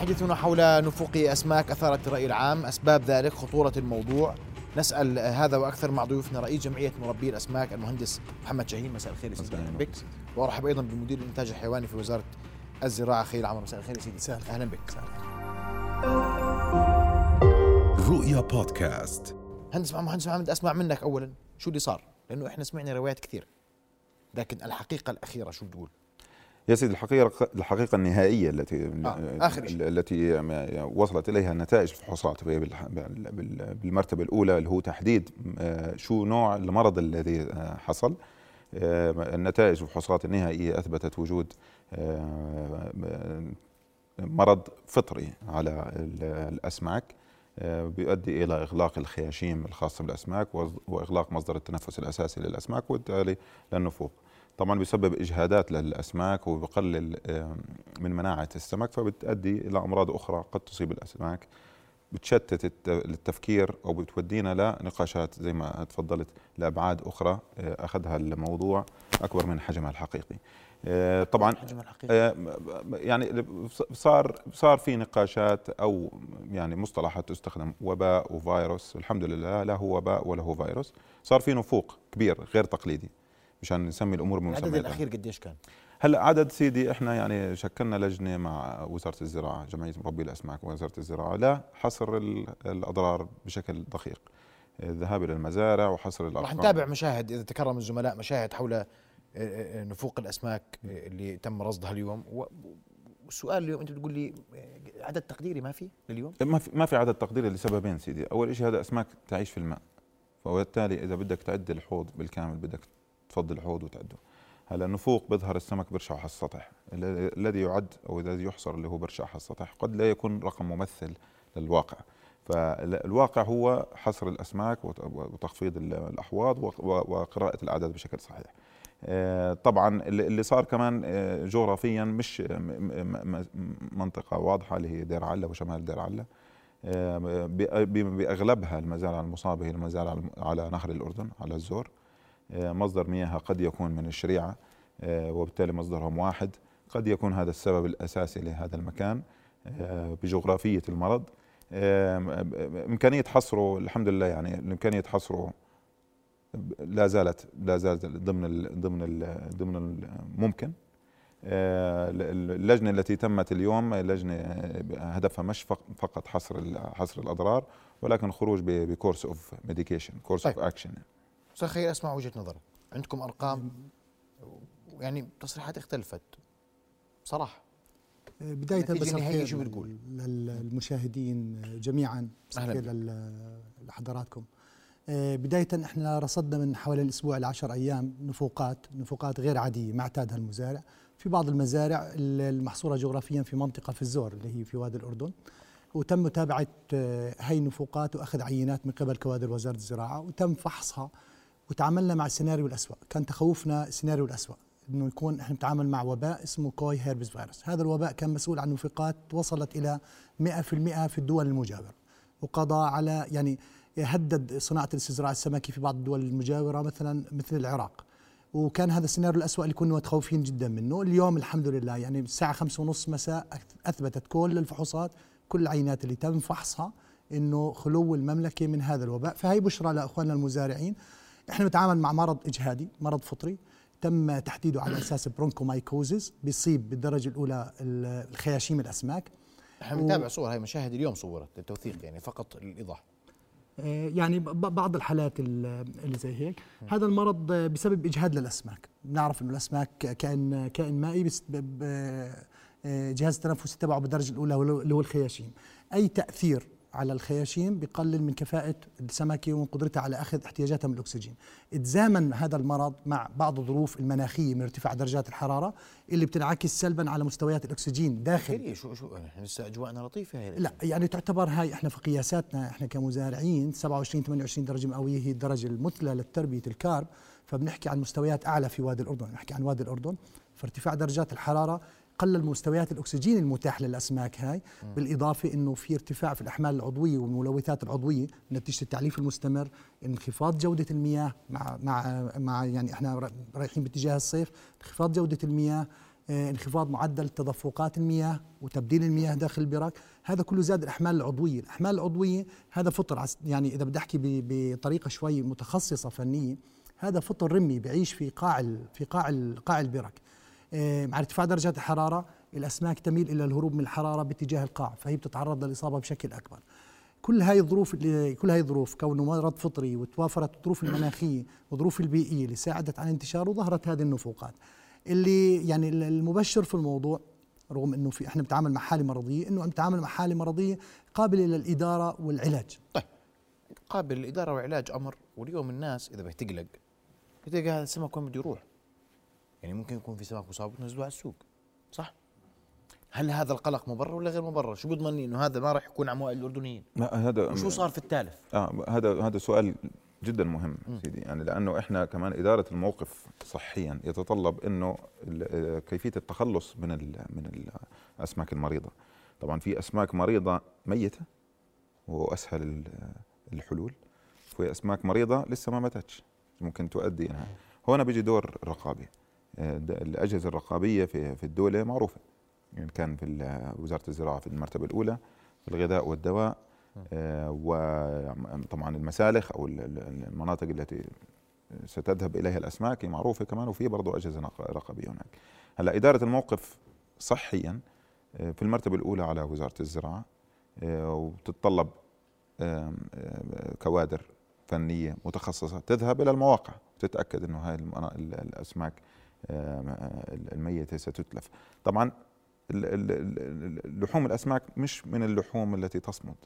حديثنا حول نفوق أسماك أثارت الرأي العام. أسباب ذلك خطورة الموضوع. نسأل هذا وأكثر مع ضيوفنا رئيس جمعية مربي الأسماك المهندس محمد شاهين. مساء الخير سيدي أهلا بك. وأرحب أيضا بمدير الإنتاج الحيواني في وزارة الزراعة خيل عمر. مساء الخير سيدي. أهلا بك. رؤيا بودكاست. مهندس مهندس محمد أسمع منك أولا شو اللي صار؟ لأنه إحنا سمعنا روايات كثير. لكن الحقيقة الأخيرة شو بتقول؟ يا سيدي الحقيقة الحقيقة النهائية التي آه. التي وصلت إليها نتائج الفحوصات وهي بالمرتبة الأولى اللي هو تحديد آه، شو نوع المرض الذي آه، حصل النتائج الفحوصات النهائية أثبتت وجود مرض فطري على الأسماك بيؤدي إلى إغلاق الخياشيم الخاصة بالأسماك وإغلاق مصدر التنفس الأساسي للأسماك وبالتالي للنفوق طبعا بيسبب إجهادات للأسماك وبقلل من مناعة السمك فبتؤدي إلى أمراض أخرى قد تصيب الأسماك بتشتت التفكير أو بتودينا لنقاشات زي ما تفضلت لأبعاد أخرى آه، أخذها الموضوع أكبر من حجمها الحقيقي. آه، طبعا آه، يعني صار صار في نقاشات أو يعني مصطلحات تستخدم وباء وفيروس الحمد لله لا هو وباء ولا هو فيروس صار في نفوق كبير غير تقليدي مشان نسمي الأمور بمسمياتها العدد الأخير قديش كان؟ هلا عدد سيدي إحنا يعني شكلنا لجنة مع وزارة الزراعة جمعية مربي الأسماك ووزارة الزراعة لا حصر الأضرار بشكل دقيق. الذهاب إلى المزارع وحصر الأرقام. رح نتابع مشاهد إذا تكرم الزملاء مشاهد حول آه، آه، نفوق الأسماك اللي تم رصدها اليوم. والسؤال اليوم أنت بتقول لي آه، عدد تقديري ما في لليوم؟ ما في ما في عدد تقديري لسببين سيدي، أول شيء هذا أسماك تعيش في الماء. فبالتالي إذا بدك تعد الحوض بالكامل بدك تفضي الحوض وتعده. هلا النفوق بيظهر السمك بيرشح على السطح الذي يعد أو الذي يحصر اللي هو بيرشح على السطح قد لا يكون رقم ممثل للواقع. فالواقع هو حصر الأسماك وتخفيض الأحواض وقراءة الأعداد بشكل صحيح. آه، طبعا اللي صار كمان آه، جغرافيا مش منطقة واضحة اللي هي دير علة وشمال دير علة. آه، بأغلبها المزارع المصابة هي المزارع على نهر الأردن على الزور. مصدر مياهها قد يكون من الشريعة آه، وبالتالي مصدرهم واحد. قد يكون هذا السبب الأساسي لهذا المكان آه، بجغرافية المرض. إمكانية حصره الحمد لله يعني إمكانية حصره لا زالت لا زالت ضمن ال ضمن ال ضمن الممكن اللجنة التي تمت اليوم لجنة هدفها مش فقط حصر حصر الأضرار ولكن خروج ب course of medication course of action أستاذ خير أسمع وجهة نظرك. عندكم أرقام؟ يعني تصريحات اختلفت. صراحة. بداية مساء الخير شو بتقول؟ للمشاهدين جميعا. أهلا لحضراتكم. آه، بداية إحنا رصدنا من حوالي الأسبوع العشر أيام نفوقات نفوقات غير عادية ما اعتادها المزارع. في بعض المزارع المحصورة جغرافيا في منطقة في الزور اللي هي في وادي الأردن. وتم متابعة آه، هاي النفوقات وأخذ عينات من قبل كوادر وزارة الزراعة وتم فحصها وتعاملنا مع السيناريو الأسوأ. كان تخوفنا السيناريو الأسوأ إنه يكون إحنا نتعامل مع وباء اسمه كوي هيربس فيروس. هذا الوباء كان مسؤول عن نفقات وصلت إلى 100% في الدول المجاورة. وقضى على يعني هدد صناعة الاستزراع السمكي في بعض الدول المجاورة مثلا مثل العراق. وكان هذا السيناريو الأسوأ اللي كنا متخوفين جدا منه. اليوم الحمد لله يعني الساعة خمسة ونص مساء أثبتت كل الفحوصات كل العينات اللي تم فحصها إنه خلو المملكة من هذا الوباء. فهي بشرى لأخواننا المزارعين إحنا نتعامل مع مرض إجهادي مرض فطري تم تحديده على أساس برونكومايكوزيس بيصيب بالدرجة الأولى الخياشيم الأسماك. إحنا بنتابع صور هاي مشاهد اليوم صورت للتوثيق يعني فقط للايضاح آه، يعني بعض الحالات اللي زي هيك. هذا المرض بسبب إجهاد للأسماك. بنعرف إنه الأسماك كائن كائن مائي بس آه، جهاز التنفس تبعه بالدرجة الأولى اللي هو الخياشيم. أي تأثير على الخياشيم بقلل من كفاءة السمكة ومن قدرتها على أخذ احتياجاتها من الأكسجين. تزامن هذا المرض مع بعض الظروف المناخية من ارتفاع درجات الحرارة اللي بتنعكس سلبا على مستويات الأكسجين داخل. شو شو لسه أجواءنا لطيفة هي لا يعني تعتبر هاي إحنا في قياساتنا إحنا كمزارعين 27 28 درجة مئوية هي الدرجة المثلى للتربية الكارب فبنحكي عن مستويات أعلى في وادي الأردن. بنحكي عن وادي الأردن فارتفاع درجات الحرارة قلل مستويات الأكسجين المتاح للأسماك هاي. بالإضافة إنه في ارتفاع في الأحمال العضوية والملوثات العضوية نتيجة التعليف المستمر انخفاض جودة المياه مع مع مع يعني إحنا رايحين باتجاه الصيف انخفاض جودة المياه آه، انخفاض معدل تدفقات المياه وتبديل المياه داخل البراك هذا كله زاد الأحمال العضوية الأحمال العضوية هذا فطر يعني إذا بدي أحكي بطريقة شوي متخصصة فنية هذا فطر رمي بيعيش في قاع في قاع قاع البرك مع ارتفاع درجات الحرارة الأسماك تميل إلى الهروب من الحرارة باتجاه القاع فهي بتتعرض للإصابة بشكل أكبر. كل هاي الظروف كل هاي الظروف كونه مرض فطري وتوافرت الظروف المناخية والظروف البيئية اللي ساعدت على انتشاره ظهرت هذه النفوقات. اللي يعني المبشر في الموضوع رغم إنه في إحنا بنتعامل مع حالة مرضية إنه نتعامل مع حالة مرضية قابلة للإدارة والعلاج. طيب قابل للإدارة والعلاج أمر واليوم الناس إذا بتقلق بتلقى هذا السمك وين بده يروح؟ يعني ممكن يكون في سمك مصاب وتنزلوه على السوق صح هل هذا القلق مبرر ولا غير مبرر؟ شو بيضمني إنه هذا ما راح يكون على موائد الاردنيين؟ هذا وشو صار في التالف؟ آه هذا هذا سؤال جدا مهم سيدي يعني لأنه إحنا كمان إدارة الموقف صحيا يتطلب إنه كيفية التخلص من من الاسماك المريضة طبعا في أسماك مريضة ميتة وهو اسهل الحلول في أسماك مريضة لسه ما ماتتش ممكن تؤدي إلى هنا بيجي دور الرقابه الأجهزة الرقابية في في الدولة معروفة يعني كان في وزارة الزراعة في المرتبة الأولى في الغذاء والدواء آه، وطبعا المسالخ أو المناطق التي ستذهب إليها الأسماك معروفة كمان وفي برضه أجهزة رقابية هناك. هلأ إدارة الموقف صحيا آه، في المرتبة الأولى على وزارة الزراعة آه، وتتطلب كوادر فنية متخصصة تذهب إلى المواقع تتأكد إنه هاي الأسماك الميتة ستتلف. طبعا لحوم الأسماك مش من اللحوم التي تصمد.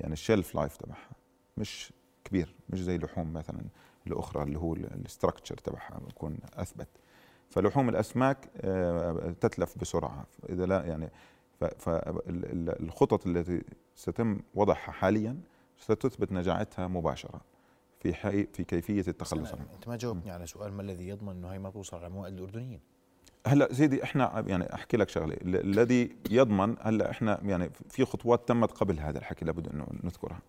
يعني ال shelf life تبعها مش كبير مش زي لحوم مثلا الأخرى اللي هو ال structure تبعها بيكون أثبت. فلحوم الأسماك آه، تتلف بسرعة. إذا لا يعني فالخطط التي سيتم وضعها حاليا ستثبت نجاعتها مباشرة. في حي في كيفية التخلص منها انت ما جاوبتني على سؤال ما الذي يضمن إنه هي ما توصل على موائد الأردنيين؟ هلا سيدي إحنا يعني أحكي لك شغلة. الذي يضمن هلا إحنا يعني في خطوات تمت قبل هذا الحكي لابد إنه نذكرها.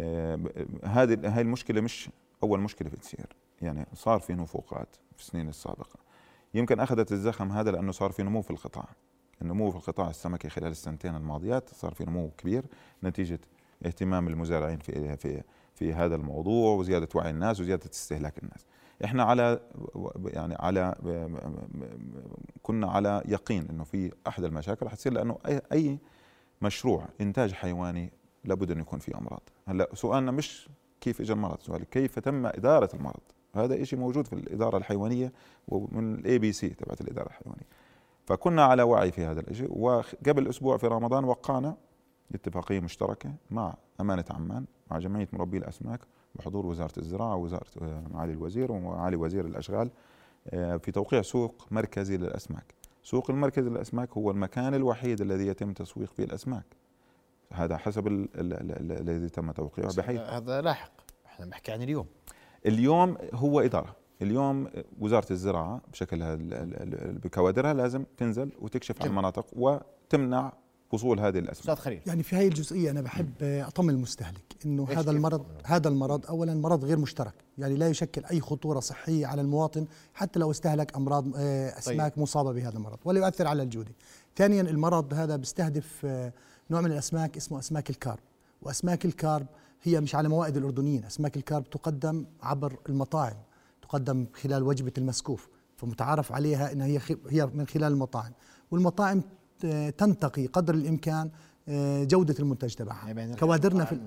آه، هذه هاي المشكلة مش أول مشكلة بتصير يعني صار في نفوقات في السنين السابقة. يمكن أخذت الزخم هذا لأنه صار في نمو في القطاع. النمو في القطاع السمكي خلال السنتين الماضيات صار في نمو كبير. نتيجة اهتمام المزارعين في في في هذا الموضوع وزيادة وعي الناس وزيادة استهلاك الناس. إحنا على يعني على كنا على يقين إنه في أحد المشاكل رح تصير لأنه أي مشروع إنتاج حيواني لابد إنه يكون فيه أمراض. هلأ سؤالنا مش كيف اجى المرض سؤال كيف تم إدارة المرض؟ هذا شيء موجود في الإدارة الحيوانية ومن ال ABC تبعت الإدارة الحيوانية. فكنا على وعي في هذا الشيء وقبل أسبوع في رمضان وقعنا اتفاقية مشتركة مع أمانة عمان مع جمعية مربي الأسماك بحضور وزارة الزراعة ووزارة آه، معالي الوزير ومعالي وزير الأشغال آه، في توقيع سوق مركزي للأسماك. سوق المركزي للأسماك هو المكان الوحيد الذي يتم تسويق فيه الأسماك. هذا حسب الذي تم توقيعه بحيث هذا لاحق إحنا بنحكي عن اليوم اليوم هو إدارة اليوم وزارة الزراعة بشكلها بكوادرها لازم تنزل وتكشف عن المناطق وتمنع وصول هذه الاسماك أستاذ خليل. يعني في هذه الجزئية أنا بحب أطمن المستهلك إنه هذا المرض هذا المرض اولا مرض غير مشترك يعني لا يشكل أي خطورة صحية على المواطن حتى لو استهلك أمراض آه، أسماك طيب. مصابة بهذا المرض ولا يؤثر على الجودة. ثانيا المرض هذا بيستهدف آه، نوع من الأسماك اسمه أسماك الكارب وأسماك الكارب هي مش على موائد الأردنيين أسماك الكارب تقدم عبر المطاعم تقدم خلال وجبة المسكوف فمتعارف عليها إنها هي هي من خلال المطاعم والمطاعم تنتقي قدر الإمكان آه، جودة المنتج تبعها. يعني كوادرنا في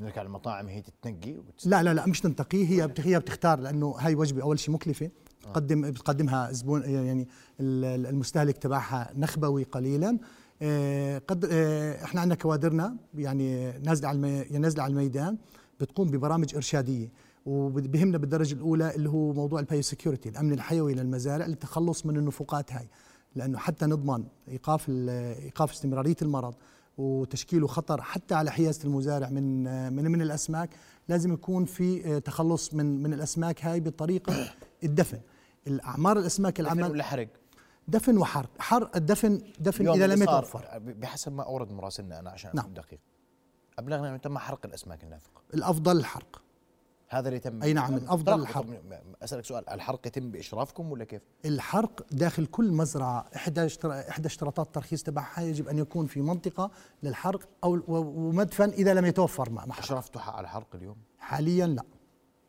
نرجع المطاعم هي تتنقي لا لا لا مش تنتقي هي هي بتختار لأنه هاي وجبة أول شيء مكلفة. بتقدم آه. بتقدمها زبون يعني المستهلك تبعها نخبوي قليلا. آه، قد إحنا عندنا كوادرنا يعني نازلة على نازلة على الميدان بتقوم ببرامج إرشادية. وبهمنا بالدرجة الأولى اللي هو موضوع ال biosecurity الأمن الحيوي للمزارع للتخلص من النفوقات هاي. لأنه حتى نضمن إيقاف إيقاف استمرارية المرض وتشكيله خطر حتى على حيازة المزارع من من من الأسماك لازم يكون في تخلص من من الأسماك هاي بطريقة الدفن. الأعمار الأسماك العمل دفن ولا حرق؟ دفن وحرق. حرق الدفن دفن إذا لم يتوفر. بحسب ما أورد مراسلنا أنا عشان نعم. دقيق. أبلغنا انه تم حرق الأسماك النافقة. الأفضل الحرق. هذا اللي تم أي نعم من افضل الحرق. أسألك سؤال الحرق يتم بإشرافكم ولا كيف؟ الحرق داخل كل مزرعة إحدى إحدى اشتراطات الترخيص تبعها يجب أن يكون في منطقة للحرق أو ومدفن إذا لم يتوفر ماء إشرفتوا على الحرق اليوم؟ حاليا لا.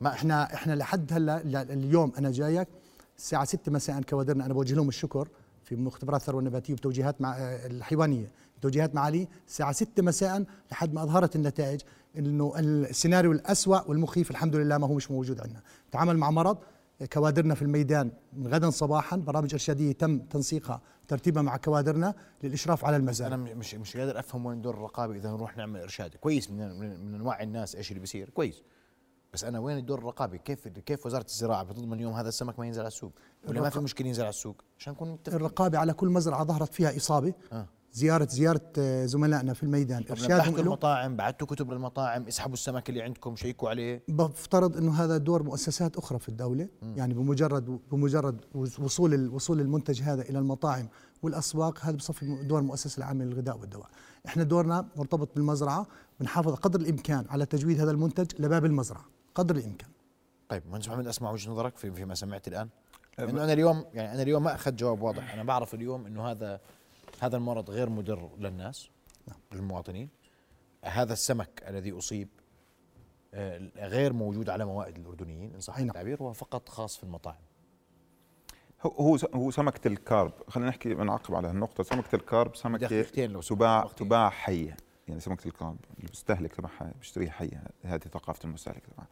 ما إحنا إحنا لحد هلأ اليوم أنا جايك الساعة 6 مساء كوادرنا أنا بوجه لهم الشكر في مختبرات الثروة النباتية وتوجيهات مع الحيوانية توجيهات معالي. الساعة 6 مساء لحد ما أظهرت النتائج. إنه السيناريو الأسوأ والمخيف الحمد لله ما هو مش موجود عندنا. تعامل مع مرض كوادرنا في الميدان من غدا صباحا برامج إرشادية تم تنسيقها ترتيبها مع كوادرنا للإشراف على المزارع أنا مش مش قادر أفهم وين دور الرقابة إذا نروح نعمل إرشاد. كويس من من نوعي الناس إيش اللي بيصير كويس. بس أنا وين الدور الرقابي كيف كيف وزارة الزراعة بتضمن يوم هذا السمك ما ينزل على السوق؟ ولا ما في مشكلة ينزل على السوق؟ عشان نكون متفقين. الرقابة على كل مزرعة ظهرت فيها إصابة. آه. زيارة زيارة آه، زملائنا في الميدان. ارشادهم المطاعم بعثتوا كتب للمطاعم اسحبوا السمك اللي عندكم شيكوا عليه. بفترض إنه هذا دور مؤسسات أخرى في الدولة. م. يعني بمجرد بمجرد وصول وصول المنتج هذا إلى المطاعم والأسواق هذا بصفي دور المؤسسة العامة للغذاء والدواء. إحنا دورنا مرتبط بالمزرعة بنحافظ قدر الإمكان على تجويد هذا المنتج لباب المزرعة قدر الإمكان. طيب مهندس محمد أسمع وجهة نظرك في فيما سمعت الآن. إنه أنا اليوم يعني أنا اليوم ما اخذت جواب واضح. أنا بعرف اليوم إنه هذا هذا المرض غير مضر للناس نعم. للمواطنين. هذا السمك الذي أصيب آه، غير موجود على موائد الأردنيين إن صح نعم. التعبير هو فقط خاص في المطاعم. هو هو سمكة الكارب. خلينا نحكي نعقب على هالنقطة. سمكة الكارب سمكة تباع تباع حية. يعني سمكة الكارب اللي بيستهلك تبعها بيشتريها حية. هذه ثقافة المستهلك تبعها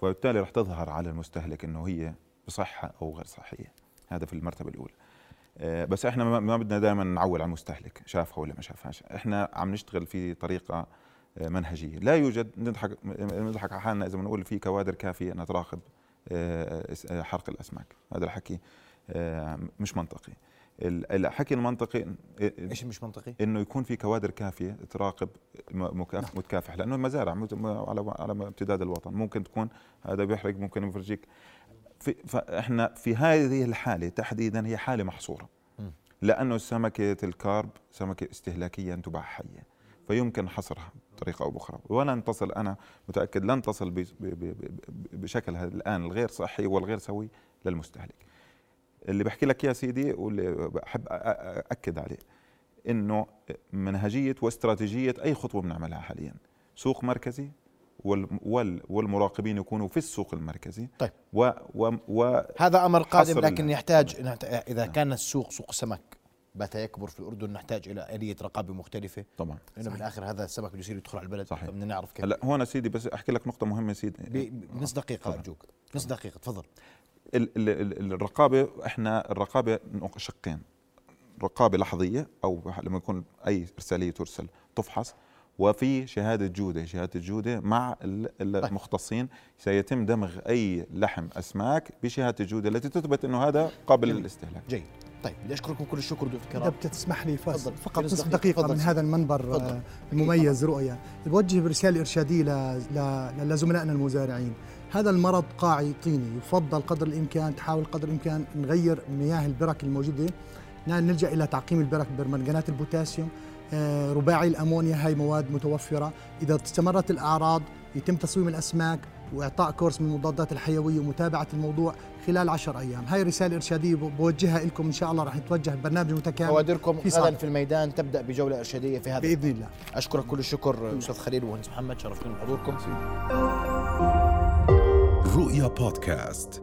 فبالتالي رح تظهر على المستهلك إنه هي بصحة أو غير صحية. هذا في المرتبة الأولى. آه، بس إحنا ما بدنا دائما نعول على المستهلك شافها ولا ما شافهاش. إحنا عم نشتغل في طريقة آه، منهجية. لا يوجد نضحك نضحك على حالنا إذا بنقول في كوادر كافية انها تراقب آه، حرق الأسماك. هذا الحكي مش منطقي. الحكي المنطقي إيش مش منطقي؟ إنه يكون في كوادر كافية تراقب مكافح, نعم. متكافح. لأنه المزارع على على امتداد الوطن. ممكن تكون هذا بيحرق ممكن يفرجيك. في فاحنا في هذه الحالة تحديدا هي حالة محصورة. لأنه سمكه الكارب سمكة استهلاكية تباع حية فيمكن حصرها بطريقة أو بأخرى. ولن تصل أنا متأكد لن تصل بشكلها الآن الغير صحي والغير سوي للمستهلك. اللي بحكي لك يا سيدي واللي بحب أكد عليه إنه منهجية واستراتيجية أي خطوة بنعملها حاليا. سوق مركزي والمراقبين يكونوا في السوق المركزي. طيب. و و و هذا أمر قادم لكن يحتاج إذا نعم. كان السوق سوق سمك بات يكبر في الأردن نحتاج إلى آلية رقابة مختلفة. طبعا. لأنه بالاخر هذا السمك بده يصير يدخل على البلد صحيح. بدنا نعرف كيف. هلأ هون سيدي بس أحكي لك نقطة مهمة سيدي. بنص دقيقة أرجوك. نص دقيقة تفضل. الرقابة إحنا الرقابة شقين. رقابة لحظية أو لما يكون أي إرسالية ترسل تفحص وفي شهادة جودة. شهادة الجوده مع طيب. المختصين. سيتم دمغ أي لحم أسماك بشهادة الجوده التي تثبت إنه هذا قابل للاستهلاك. جيد. طيب بدي أشكركم كل الشكر ضيوف الكرام إذا بتسمح لي فضل. فقط نصف دقيقة فضل. من هذا المنبر فضل. المميز رؤيا بوجه برسالة إرشادية لزملائنا المزارعين. هذا المرض قاعي طيني. يفضل قدر الإمكان تحاول قدر الإمكان نغير مياه البرك الموجودة. نلجأ إلى تعقيم البرك برمنجانات البوتاسيوم. آه، رباعي الأمونيا هاي مواد متوفرة. إذا استمرت الأعراض يتم تصويم الأسماك وإعطاء course من المضادات الحيوية ومتابعة الموضوع خلال عشر أيام. هاي رساله إرشادية بوجهها لكم إن شاء الله راح يتوجه برنامج متكامل. كوادركم غدا في الميدان تبدأ بجولة إرشادية في هذا بإذن الله. أشكرك كل الشكر أستاذ خليل ومهندس محمد شرفتوني بحضوركم. رؤيا بودكاست.